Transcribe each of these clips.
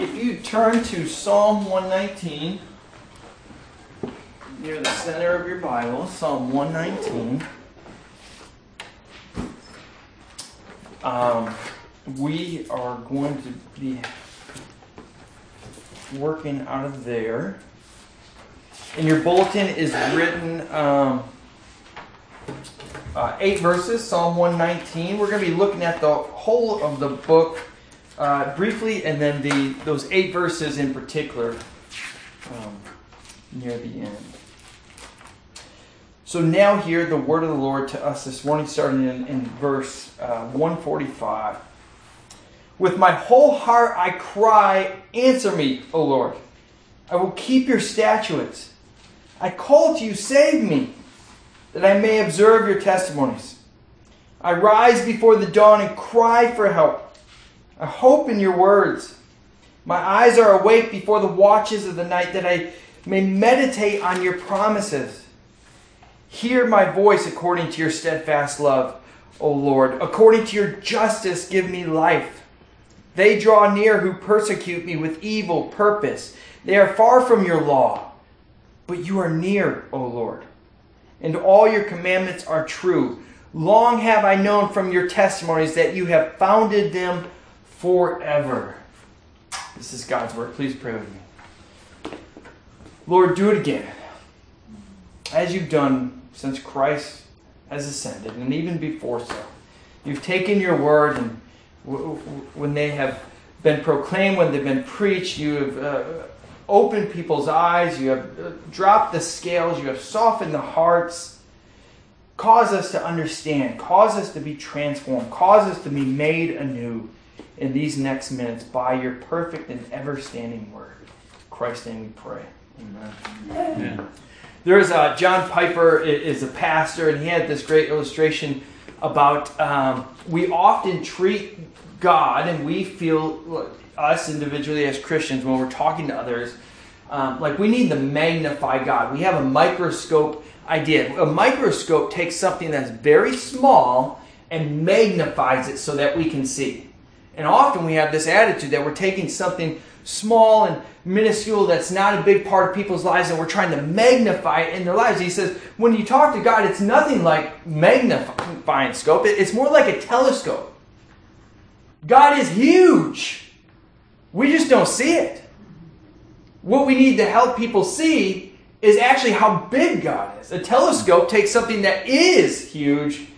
if you turn to Psalm 119, near the center of your Bible, Psalm 119, um, we are going to be working out of there. And your bulletin is written um, uh, eight verses, Psalm 119. We're going to be looking at the whole of the book uh, briefly, and then the those eight verses in particular um, near the end. So now hear the word of the Lord to us this morning, starting in, in verse uh, 145. With my whole heart I cry, Answer me, O Lord. I will keep your statutes. I call to you, save me, that I may observe your testimonies. I rise before the dawn and cry for help. I hope in your words. My eyes are awake before the watches of the night, that I may meditate on your promises. Hear my voice according to your steadfast love, O Lord. According to your justice, give me life. They draw near who persecute me with evil purpose. They are far from your law, but you are near, O Lord. And all your commandments are true. Long have I known from your testimonies that you have founded them forever. This is God's word. Please pray with me. Lord, do it again. As you've done since Christ has ascended, and even before so. You've taken your word, and w- w- when they have been proclaimed, when they've been preached, you have uh, opened people's eyes, you have uh, dropped the scales, you have softened the hearts. Cause us to understand, cause us to be transformed, cause us to be made anew in these next minutes by your perfect and ever standing word. In Christ's name we pray. Amen. Amen. There's uh, John Piper is a pastor, and he had this great illustration about um, we often treat God, and we feel us individually as Christians when we're talking to others, um, like we need to magnify God. We have a microscope idea. A microscope takes something that's very small and magnifies it so that we can see. And often we have this attitude that we're taking something small and minuscule that's not a big part of people's lives and we're trying to magnify it in their lives. He says, when you talk to God, it's nothing like magnifying scope, it's more like a telescope. God is huge. We just don't see it. What we need to help people see is actually how big God is. A telescope takes something that is huge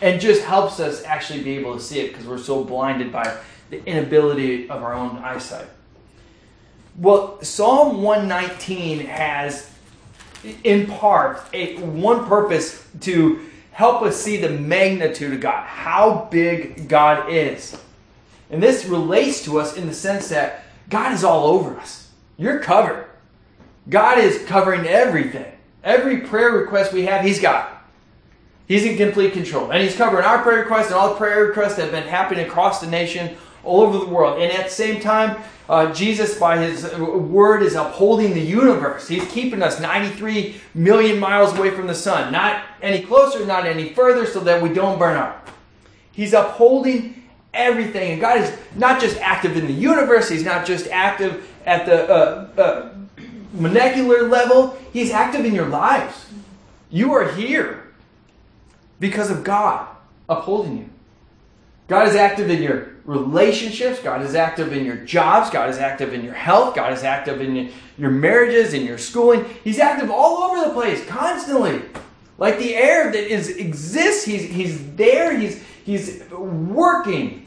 and just helps us actually be able to see it because we're so blinded by the inability of our own eyesight. Well, Psalm 119 has, in part, a one purpose to help us see the magnitude of God, how big God is. And this relates to us in the sense that God is all over us. You're covered. God is covering everything. Every prayer request we have, He's got. He's in complete control. And He's covering our prayer requests and all the prayer requests that have been happening across the nation, all over the world. And at the same time, uh, Jesus, by his word, is upholding the universe. He's keeping us 93 million miles away from the sun. Not any closer, not any further, so that we don't burn up. He's upholding everything. And God is not just active in the universe, He's not just active at the uh, uh, molecular level, He's active in your lives. You are here because of God upholding you. God is active in your relationships. God is active in your jobs. God is active in your health. God is active in your marriages, in your schooling. He's active all over the place, constantly. Like the air that is exists, he's, he's there, he's, he's working.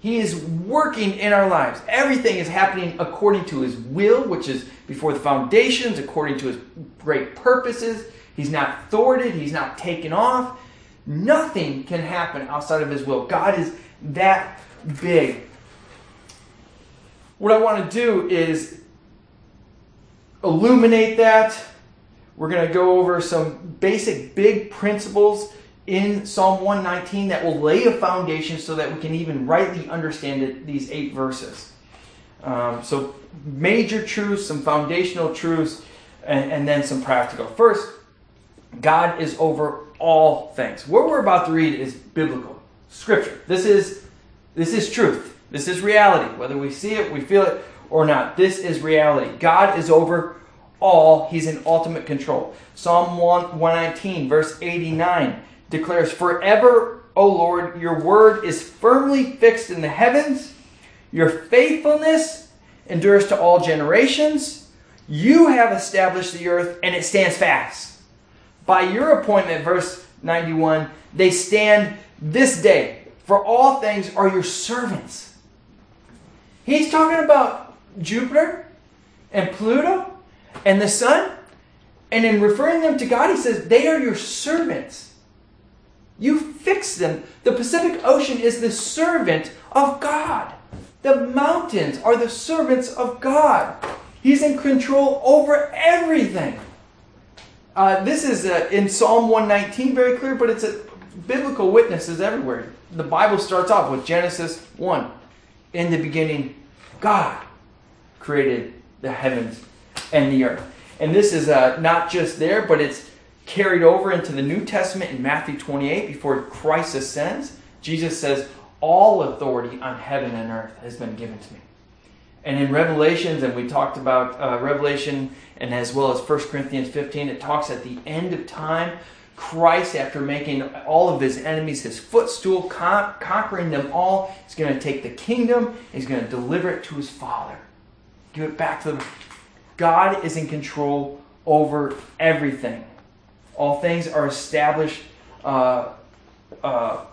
He is working in our lives. Everything is happening according to his will, which is before the foundations, according to his great purposes. He's not thwarted, he's not taken off. Nothing can happen outside of his will. God is that big. What I want to do is illuminate that. We're going to go over some basic big principles in Psalm 119 that will lay a foundation so that we can even rightly understand it, these eight verses. Um, so, major truths, some foundational truths, and, and then some practical. First, God is over all things. What we're about to read is biblical scripture. This is this is truth. This is reality. Whether we see it, we feel it, or not. This is reality. God is over all, He's in ultimate control. Psalm 1, 119, verse 89 declares, Forever, O Lord, your word is firmly fixed in the heavens, your faithfulness endures to all generations. You have established the earth, and it stands fast. By your appointment, verse 91, they stand this day, for all things are your servants. He's talking about Jupiter and Pluto and the sun. And in referring them to God, he says, they are your servants. You fix them. The Pacific Ocean is the servant of God. The mountains are the servants of God. He's in control over everything. Uh, this is uh, in Psalm 119 very clear, but it's a biblical witnesses everywhere. The Bible starts off with Genesis 1. In the beginning, God created the heavens and the earth. And this is uh, not just there, but it's carried over into the New Testament in Matthew 28 before Christ ascends. Jesus says, All authority on heaven and earth has been given to me. And in Revelations, and we talked about uh, Revelation and as well as 1 Corinthians 15, it talks at the end of time, Christ, after making all of his enemies his footstool, con- conquering them all, is going to take the kingdom, he's going to deliver it to his Father, give it back to them. God is in control over everything. All things are established uh, uh,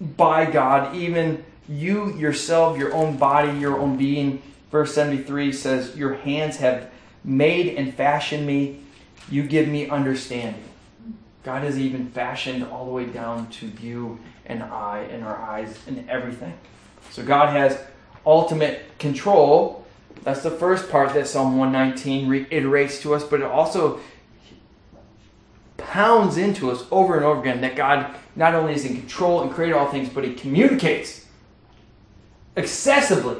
by God, even you yourself, your own body, your own being. Verse 73 says, Your hands have made and fashioned me. You give me understanding. God has even fashioned all the way down to you and I and our eyes and everything. So God has ultimate control. That's the first part that Psalm 119 reiterates to us, but it also pounds into us over and over again that God not only is in control and created all things, but He communicates excessively,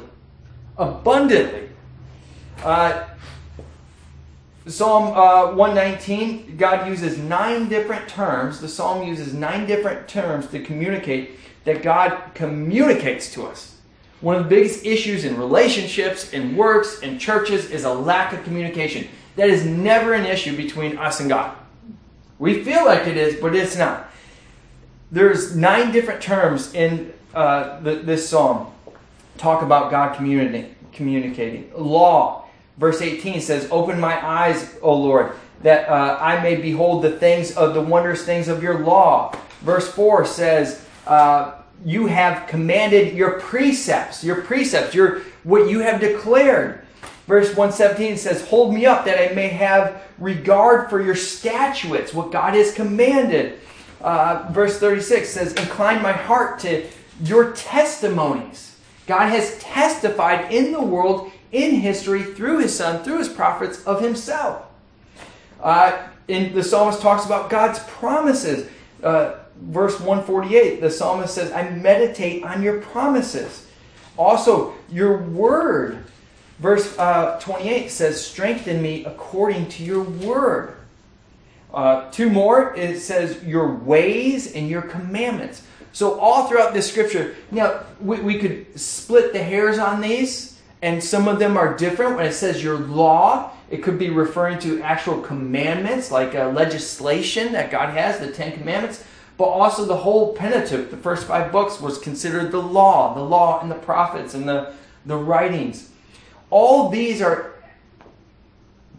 abundantly. Uh, Psalm uh, 119, God uses nine different terms. The psalm uses nine different terms to communicate that God communicates to us. One of the biggest issues in relationships, in works, in churches is a lack of communication. That is never an issue between us and God. We feel like it is, but it's not. There's nine different terms in uh, the, this psalm talk about God communicating. communicating. Law, verse 18 says, Open my eyes, O Lord, that uh, I may behold the things of the wondrous things of your law. Verse 4 says, uh, You have commanded your precepts, your precepts, your what you have declared. Verse 117 says, Hold me up that I may have regard for your statutes, what God has commanded. Uh, verse 36 says, Incline my heart to your testimonies. God has testified in the world, in history, through his son, through his prophets, of himself. Uh, in the psalmist talks about God's promises. Uh, verse 148, the psalmist says, I meditate on your promises. Also, your word. Verse uh, 28 says, Strengthen me according to your word. Uh, two more, it says, Your ways and your commandments. So, all throughout this scripture, now we, we could split the hairs on these, and some of them are different. When it says your law, it could be referring to actual commandments, like legislation that God has, the Ten Commandments. But also the whole Pentateuch, the first five books, was considered the law, the law and the prophets and the, the writings. All these are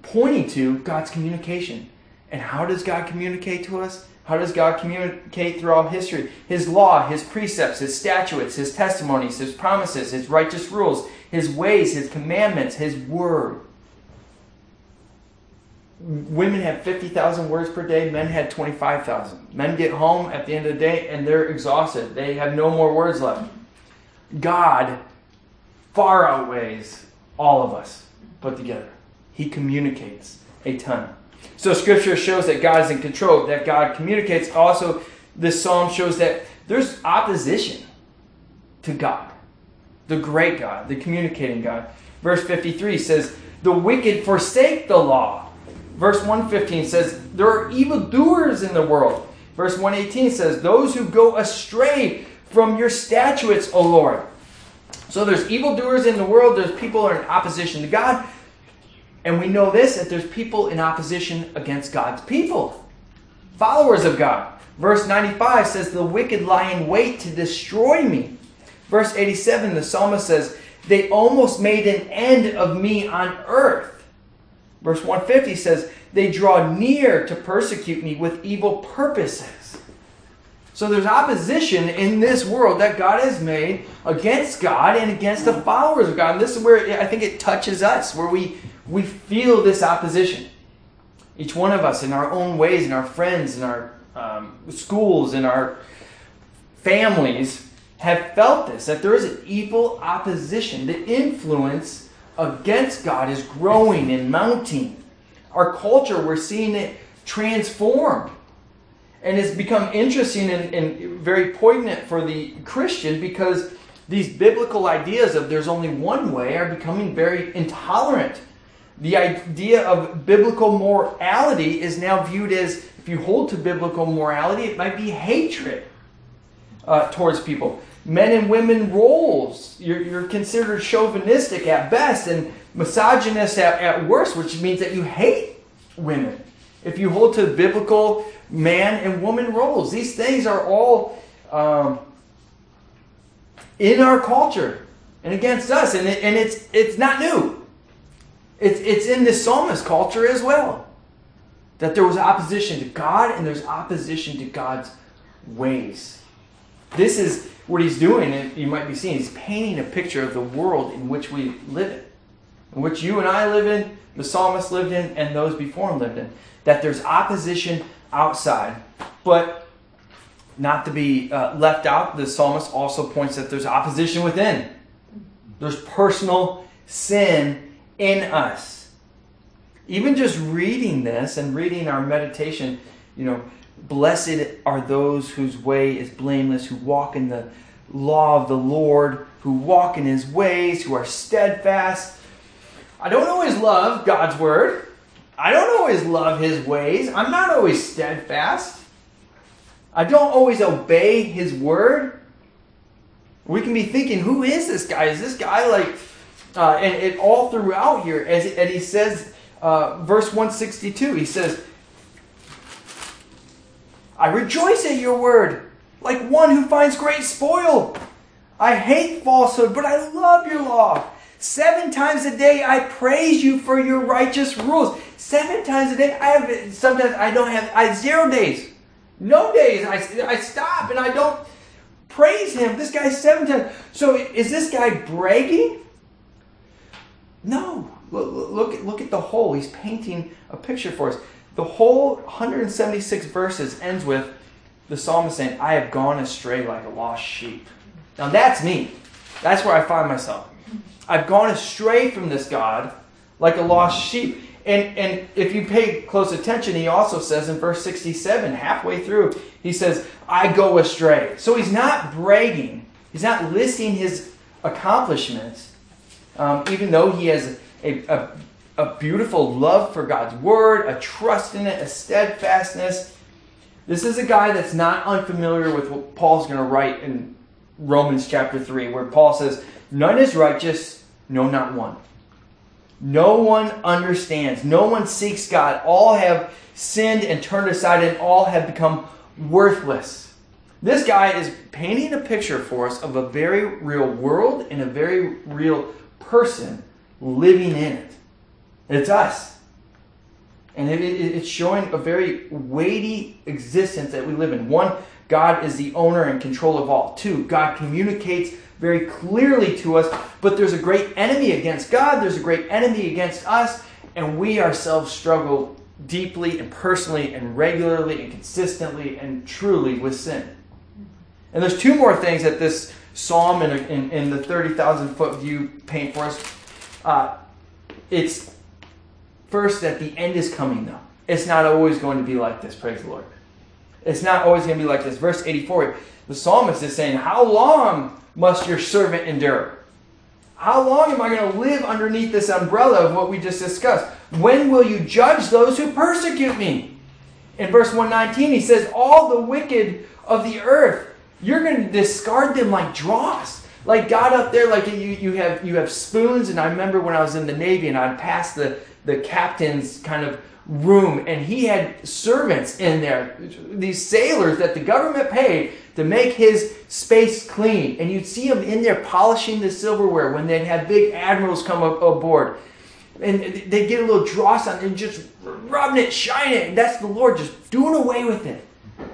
pointing to God's communication. And how does God communicate to us? How does God communicate throughout history? His law, His precepts, His statutes, His testimonies, His promises, His righteous rules, His ways, His commandments, His word. Women have 50,000 words per day, men had 25,000. Men get home at the end of the day and they're exhausted. They have no more words left. God far outweighs all of us put together. He communicates a ton. So scripture shows that God is in control, that God communicates. Also, this psalm shows that there's opposition to God, the great God, the communicating God. Verse 53 says, The wicked forsake the law. Verse 115 says, There are evildoers in the world. Verse 118 says, Those who go astray from your statutes, O Lord. So there's evildoers in the world, there's people who are in opposition to God. And we know this that there's people in opposition against God's people, followers of God. Verse 95 says, The wicked lie in wait to destroy me. Verse 87, the psalmist says, They almost made an end of me on earth. Verse 150 says, They draw near to persecute me with evil purposes. So there's opposition in this world that God has made against God and against the followers of God. And this is where I think it touches us, where we, we feel this opposition. Each one of us, in our own ways, in our friends, in our um, schools, in our families, have felt this that there is an evil opposition. The influence against God is growing and mounting. Our culture, we're seeing it transform. And it's become interesting and, and very poignant for the Christian because these biblical ideas of there's only one way are becoming very intolerant. The idea of biblical morality is now viewed as if you hold to biblical morality, it might be hatred uh, towards people. Men and women roles, you're, you're, considered chauvinistic at best and misogynist at, at worst, which means that you hate women. If you hold to biblical man and woman roles, these things are all um, in our culture and against us, and, it, and it's it's not new. It's it's in the psalmist culture as well. That there was opposition to God and there's opposition to God's ways. This is what he's doing, you might be seeing. He's painting a picture of the world in which we live in, in which you and I live in, the psalmist lived in, and those before him lived in that there's opposition outside. But not to be uh, left out, the psalmist also points that there's opposition within. There's personal sin in us. Even just reading this and reading our meditation, you know, blessed are those whose way is blameless, who walk in the law of the Lord, who walk in his ways, who are steadfast. I don't always love God's word. I don't always love his ways. I'm not always steadfast. I don't always obey his word. We can be thinking, who is this guy? Is this guy like, uh, and it all throughout here, as, and he says, uh, verse 162, he says, I rejoice at your word, like one who finds great spoil. I hate falsehood, but I love your law. Seven times a day I praise you for your righteous rules. Seven times a day. I have sometimes I don't have I zero days. No days. I, I stop and I don't praise him. This guy seven times. So is this guy bragging? No. Look, look, look at the whole. He's painting a picture for us. The whole 176 verses ends with the psalmist saying, I have gone astray like a lost sheep. Now that's me. That's where I find myself. I've gone astray from this God like a lost sheep. And, and if you pay close attention, he also says in verse 67, halfway through, he says, I go astray. So he's not bragging, he's not listing his accomplishments, um, even though he has a, a, a beautiful love for God's word, a trust in it, a steadfastness. This is a guy that's not unfamiliar with what Paul's going to write in Romans chapter 3, where Paul says, None is righteous, no, not one. No one understands. No one seeks God. All have sinned and turned aside, and all have become worthless. This guy is painting a picture for us of a very real world and a very real person living in it. It's us. And it, it, it's showing a very weighty existence that we live in. One, God is the owner and control of all. Two, God communicates very clearly to us, but there's a great enemy against God, there's a great enemy against us, and we ourselves struggle deeply and personally and regularly and consistently and truly with sin. And there's two more things that this psalm in, in, in the 30,000 foot view paint for us. Uh, it's first that the end is coming, though. It's not always going to be like this, praise the Lord. It's not always going to be like this. Verse 84, the psalmist is saying, How long must your servant endure? How long am I going to live underneath this umbrella of what we just discussed? When will you judge those who persecute me? In verse 119, he says, All the wicked of the earth, you're going to discard them like dross. like God up there, like you, you have you have spoons, and I remember when I was in the Navy and I'd pass the, the captain's kind of room, and he had servants in there, these sailors that the government paid to make his space clean. And you'd see them in there polishing the silverware when they'd have big admirals come up aboard. And they'd get a little dross on it and just rubbing it, shining it. And that's the Lord just doing away with it.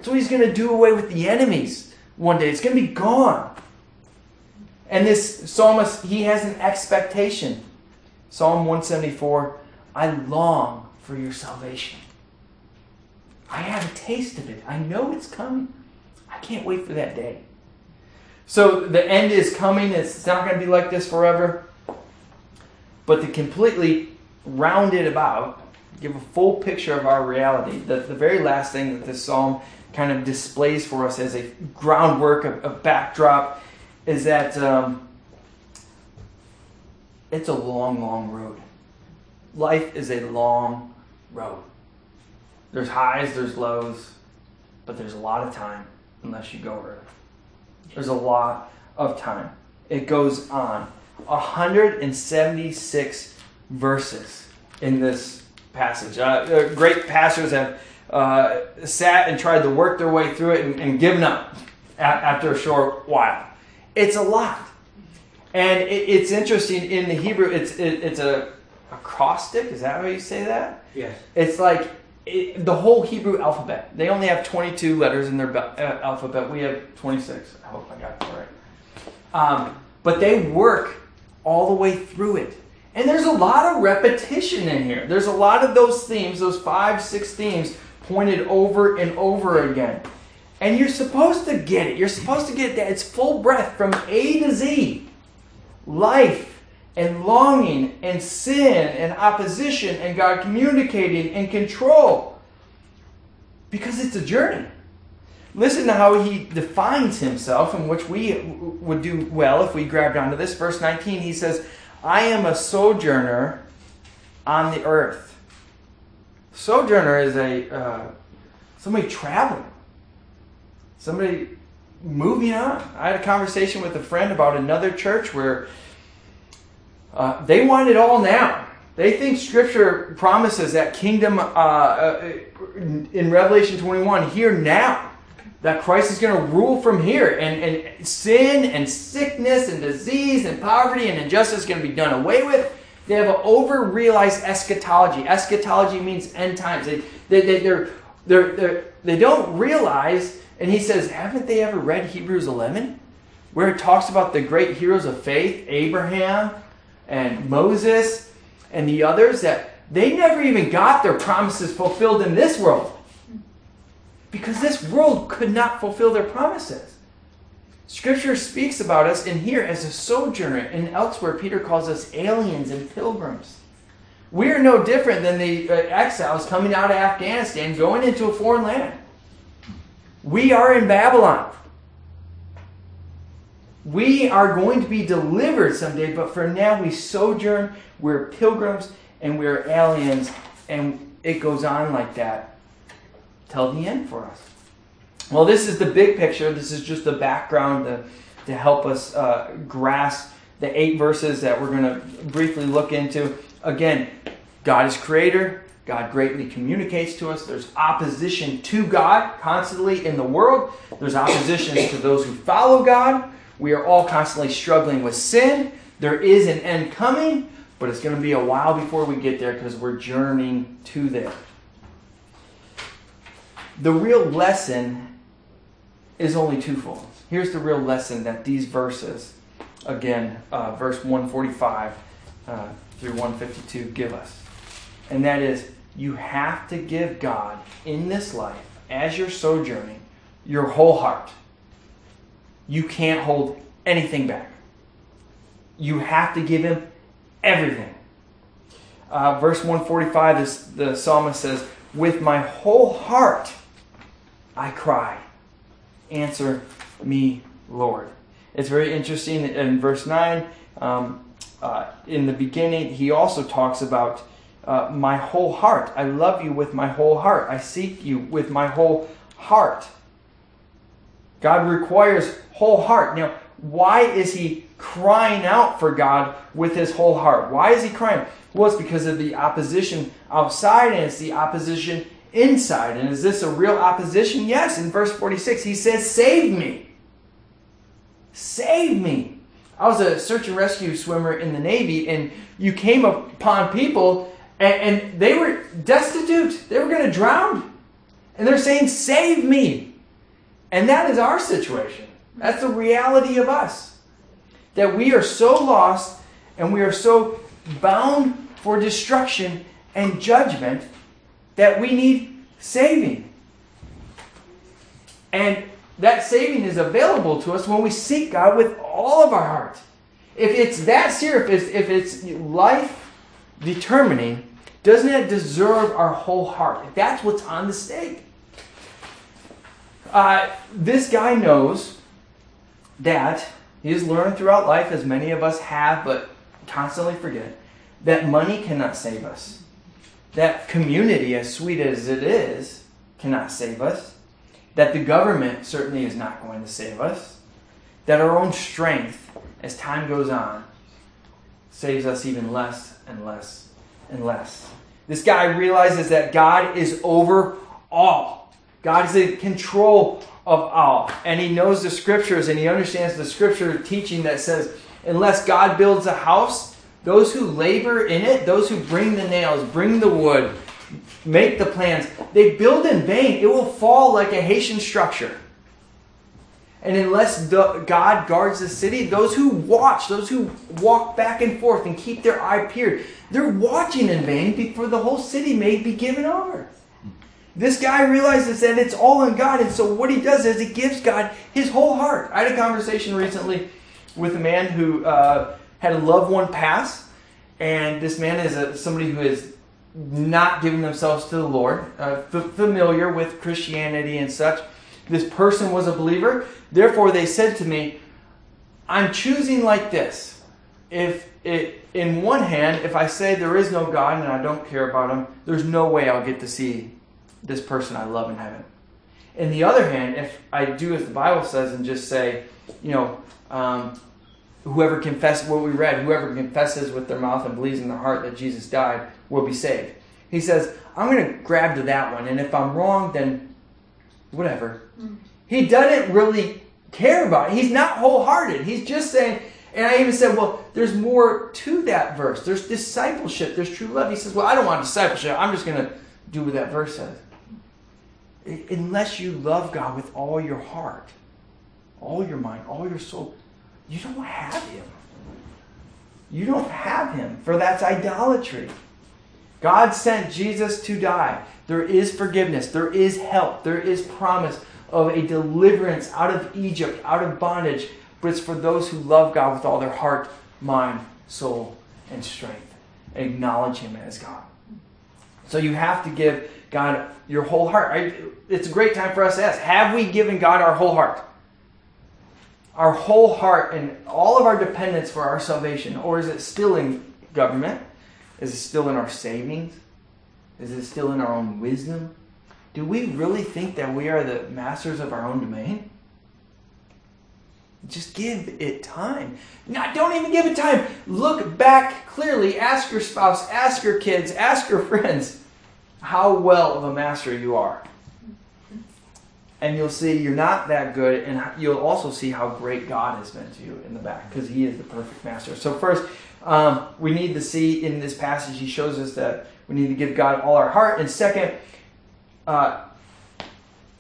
So he's going to do away with the enemies one day. It's going to be gone. And this psalmist, he has an expectation. Psalm 174 I long for your salvation. I have a taste of it. I know it's coming. I can't wait for that day. So the end is coming. It's not going to be like this forever. But to completely round it about, give a full picture of our reality, the, the very last thing that this psalm kind of displays for us as a groundwork, a, backdrop, is that um, it's a long, long road. Life is a long road. There's highs, there's lows, but there's a lot of time unless you go early. There's a lot of time. It goes on. 176 verses in this passage. Uh, great pastors have uh, sat and tried to work their way through it and, and given up after a short while. It's a lot. And it, it's interesting in the Hebrew, it's, it, it's a acrostic. Is that how you say that? Yes. It's like it, the whole Hebrew alphabet. They only have 22 letters in their be- uh, alphabet. We have 26. I hope I got that right. Um, but they work all the way through it. And there's a lot of repetition in here. There's a lot of those themes, those five, six themes, pointed over and over again. And you're supposed to get it. You're supposed to get that. It's full breath from A to Z. Life and longing and sin and opposition and God communicating and control. Because it's a journey. Listen to how he defines himself, in which we would do well if we grabbed onto this. Verse 19, he says, I am a sojourner on the earth. Sojourner is a uh, somebody traveling, somebody moving on. I had a conversation with a friend about another church where uh, they want it all now. They think Scripture promises that kingdom uh, uh in Revelation 21 here now that Christ is going to rule from here, and, and sin and sickness and disease and poverty and injustice is going to be done away with. They have an over realized eschatology. Eschatology means end times. They, they, they, they're, they're, they're, they don't realize, and he says, haven't they ever read Hebrews 11? Where it talks about the great heroes of faith, Abraham and Moses and the others, that they never even got their promises fulfilled in this world because this world could not fulfill their promises. Scripture speaks about us in here as a sojourner, and elsewhere, Peter calls us aliens and pilgrims. We are no different than the uh, exiles coming out of Afghanistan, going into a foreign land. We are in Babylon. We are going to be delivered someday, but for now we sojourn, we're pilgrims, and we're aliens, and it goes on like that till the end for us. Well, this is the big picture. This is just the background to, to help us uh, grasp the eight verses that we're going to briefly look into. Again, God is creator. God greatly communicates to us. There's opposition to God constantly in the world. There's opposition to those who follow God. We are all constantly struggling with sin. There is an end coming, but it's going to be a while before we get there because we're journeying to there the real lesson is only twofold. Here's the real lesson that these verses, again, uh, verse 145 uh, through 152, give us. And that is, you have to give God in this life, as you're sojourning, your whole heart. You can't hold anything back. You have to give Him everything. Uh, verse 145, this, the psalmist says, With my whole heart I cry. Answer me, Lord. It's very interesting in verse 9. Um, uh, in the beginning, he also talks about uh, my whole heart. I love you with my whole heart. I seek you with my whole heart. God requires whole heart. Now, why is he crying out for God with his whole heart? Why is he crying? Well, it's because of the opposition outside and it's the opposition inside. And is this a real opposition? Yes. In verse 46, he says, Save me. Save me. I was a search and rescue swimmer in the Navy, and you came upon people, and, and they were destitute. They were going to drown. And they're saying, Save me. And that is our situation. That's the reality of us. That we are so lost and we are so bound for destruction and judgment that we need saving. And that saving is available to us when we seek God with all of our heart. If it's that serious, if it's, if it's life determining, doesn't it deserve our whole heart? If that's what's on the stake. Uh, this guy knows that he has learned throughout life, as many of us have, but constantly forget, that money cannot save us. That community, as sweet as it is, cannot save us. That the government certainly is not going to save us. That our own strength, as time goes on, saves us even less and less and less. This guy realizes that God is over all. God is in control of all. And he knows the scriptures and he understands the scripture teaching that says, unless God builds a house, those who labor in it, those who bring the nails, bring the wood, make the plans, they build in vain. It will fall like a Haitian structure. And unless God guards the city, those who watch, those who walk back and forth and keep their eye peered, they're watching in vain before the whole city may be given over. This guy realizes that it's all in God, and so what he does is he gives God his whole heart. I had a conversation recently with a man who uh, had a loved one pass, and this man is a, somebody who is not giving themselves to the Lord, uh, f- familiar with Christianity and such. This person was a believer, therefore they said to me, "I'm choosing like this. If it, in one hand, if I say there is no God and I don't care about him, there's no way I'll get to see this person I love in heaven. In the other hand, if I do as the Bible says and just say, you know, um, whoever confesses what we read, whoever confesses with their mouth and believes in their heart that Jesus died will be saved. He says, I'm going to grab to that one, and if I'm wrong, then whatever. Mm. He doesn't really care about it. He's not wholehearted. He's just saying, and I even said, well, there's more to that verse. There's discipleship. There's true love. He says, well, I don't want discipleship. I'm just going to do what that verse says unless you love God with all your heart, all your mind, all your soul, you don't have Him. You don't have Him, for that's idolatry. God sent Jesus to die. There is forgiveness, there is help, there is promise of a deliverance out of Egypt, out of bondage, but it's for those who love God with all their heart, mind, soul, and strength. Acknowledge Him as God. So you have to give God your whole heart. It's a great time for us to ask Have we given God our whole heart? Our whole heart and all of our dependence for our salvation? Or is it still in government? Is it still in our savings? Is it still in our own wisdom? Do we really think that we are the masters of our own domain? Just give it time. Not, don't even give it time. Look back clearly. Ask your spouse, ask your kids, ask your friends how well of a master you are. And you'll see you're not that good, and you'll also see how great God has been to you in the back because He is the perfect master. So, first, um, we need to see in this passage, He shows us that we need to give God all our heart. And second, uh,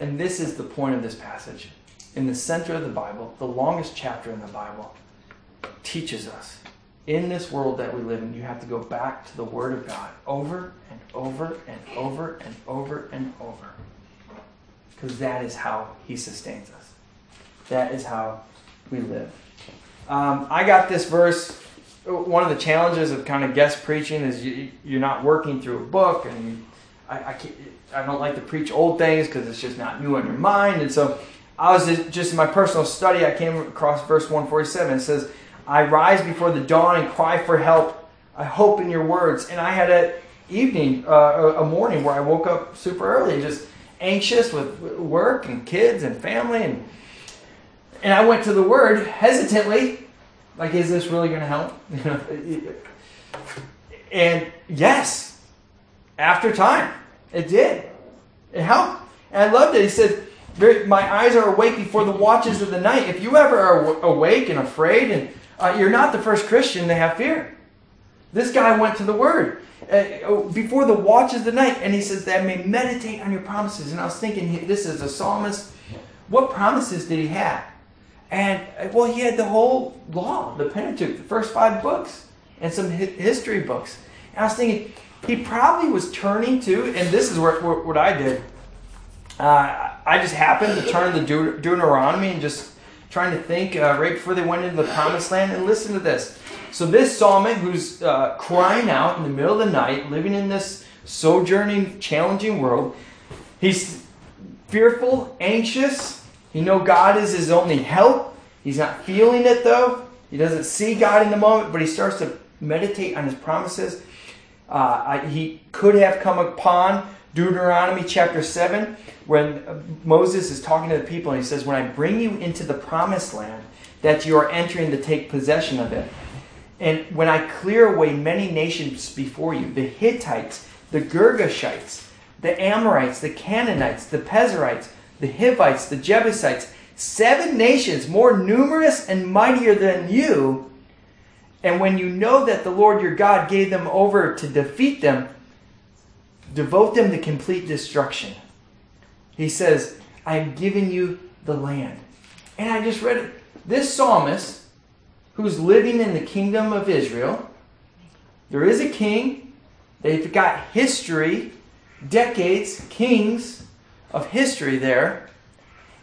and this is the point of this passage, in the center of the Bible, the longest chapter in the Bible, teaches us in this world that we live in, you have to go back to the Word of God over and over and over and over and over. Because that is how He sustains us. That is how we live. Um, I got this verse. One of the challenges of kind of guest preaching is you, you're not working through a book, and I, I, I don't like to preach old things because it's just not new in your mind. And so I was just, just in my personal study, I came across verse 147. It says, I rise before the dawn and cry for help. I hope in your words. And I had an evening, uh, a morning where I woke up super early, and just anxious with work and kids and family. And, and I went to the Word hesitantly, like, is this really going to help? and yes, after time, it did. It helped. And I loved it. He said, My eyes are awake before the watches of the night. If you ever are awake and afraid, and uh, you're not the first Christian to have fear. This guy went to the Word uh, before the watches of the night, and he says that may meditate on your promises. And I was thinking, this is a psalmist. What promises did he have? And uh, well, he had the whole law, the Pentateuch, the first five books, and some history books. And I was thinking, he probably was turning to, and this is where, what I did. Uh, I just happened to turn to Deut- Deuteronomy and just trying to think uh, right before they went into the promised land. And listen to this. So, this psalmist who's uh, crying out in the middle of the night, living in this sojourning, challenging world, he's fearful, anxious. He know God is his only help. He's not feeling it though. He doesn't see God in the moment, but he starts to meditate on his promises. Uh, he could have come upon Deuteronomy chapter 7 when Moses is talking to the people and he says, When I bring you into the promised land, that you are entering to take possession of it. And when I clear away many nations before you, the Hittites, the Girgashites, the Amorites, the Canaanites, the Perizzites, the Hivites, the Jebusites, seven nations more numerous and mightier than you, and when you know that the Lord your God gave them over to defeat them, devote them to complete destruction. He says, I am giving you the land. And I just read it. This psalmist, who's living in the kingdom of Israel, there is a king. They've got history, decades, kings of history there.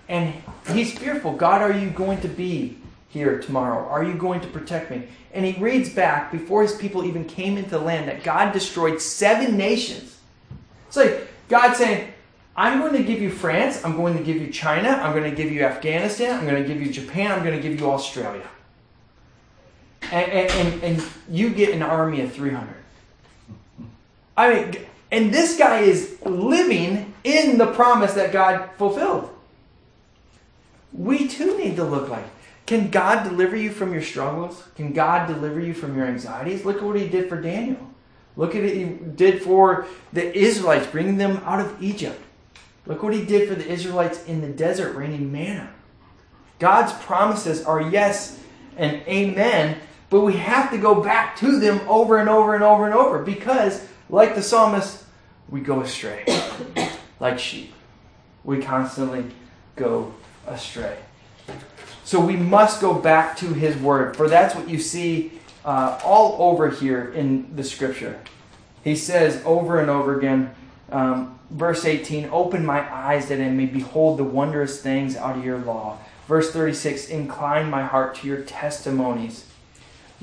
And he's fearful. God, are you going to be here tomorrow? Are you going to protect me? And he reads back before his people even came into the land that God destroyed seven nations. It's like God saying, I'm going to give you France, I'm going to give you China, I'm going to give you Afghanistan, I'm going to give you Japan, I'm going to give you Australia. And, and, and, you get an army of 300. I mean, and this guy is living in the promise that God fulfilled. We too need to look like. Can God deliver you from your struggles? Can God deliver you from your anxieties? Look at what he did for Daniel. Look at what he did for the Israelites, bringing them out of Egypt. Look what he did for the Israelites in the desert, raining manna. God's promises are yes and amen, but we have to go back to them over and over and over and over because, like the psalmist, we go astray like sheep. We constantly go astray. So we must go back to his word, for that's what you see uh, all over here in the scripture. He says over and over again, um, verse 18, Open my eyes that I may behold the wondrous things out of your law. Verse 36, Incline my heart to your testimonies.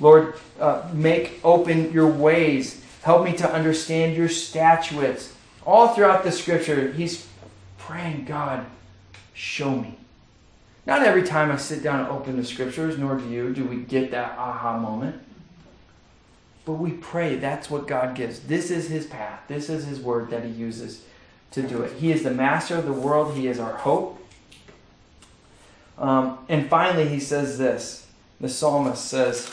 Lord, uh, make open your ways. Help me to understand your statutes. All throughout the scripture, he's praying, God, show me. Not every time I sit down and open the scriptures, nor do you, do we get that aha moment. But we pray that's what God gives. This is his path. This is his word that he uses to do it. He is the master of the world. He is our hope. Um, and finally, he says this the psalmist says,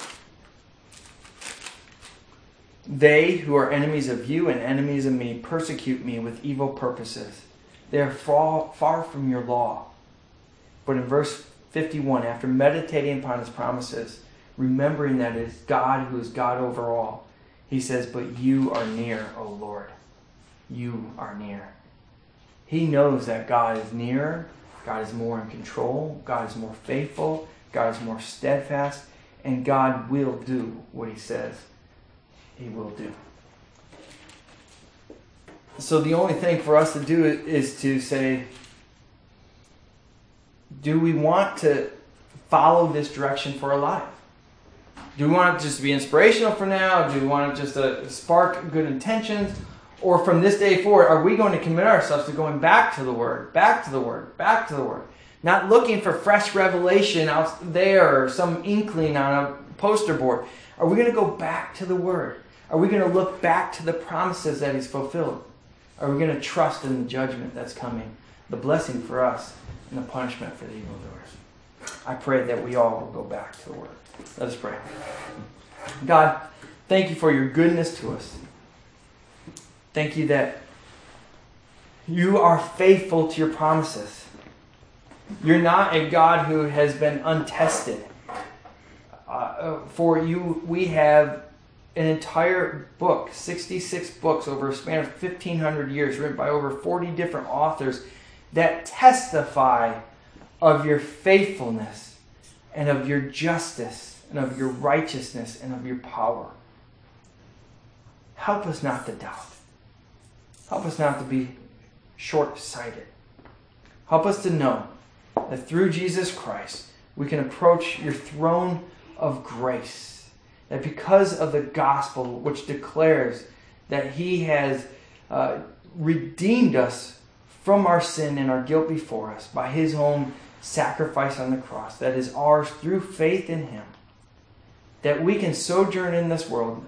They who are enemies of you and enemies of me persecute me with evil purposes. They are far, far from your law. But in verse 51, after meditating upon his promises, remembering that it is God who is God over all, he says, But you are near, O Lord. You are near. He knows that God is nearer, God is more in control, God is more faithful, God is more steadfast, and God will do what he says he will do. So the only thing for us to do is to say, do we want to follow this direction for our life? Do we want it just to be inspirational for now? Do we want it just to spark good intentions? Or from this day forward, are we going to commit ourselves to going back to the Word, back to the Word, back to the Word? Not looking for fresh revelation out there or some inkling on a poster board. Are we going to go back to the Word? Are we going to look back to the promises that He's fulfilled? Are we going to trust in the judgment that's coming, the blessing for us, and the punishment for the evildoers? I pray that we all will go back to the Word. Let us pray. God, thank you for your goodness to us. Thank you that you are faithful to your promises. You're not a God who has been untested. Uh, uh for you, we have an entire book, 66 books over a span of 1,500 years, written by over 40 different authors that testify of your faithfulness and of your justice and of your righteousness and of your power. Help us not to doubt. Help us not to be short sighted. Help us to know that through Jesus Christ, we can approach your throne of grace. That because of the gospel, which declares that He has uh, redeemed us from our sin and our guilt before us by His own sacrifice on the cross, that is ours through faith in Him, that we can sojourn in this world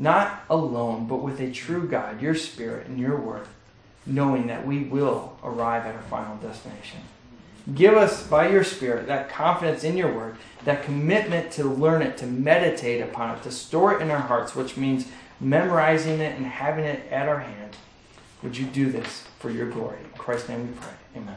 not alone, but with a true God, your Spirit and your Word, knowing that we will arrive at our final destination. Give us, by your Spirit, that confidence in your Word, that commitment to learn it, to meditate upon it, to store it in our hearts, which means memorizing it and having it at our hand. Would you do this for your glory? In Christ's name we pray. Amen.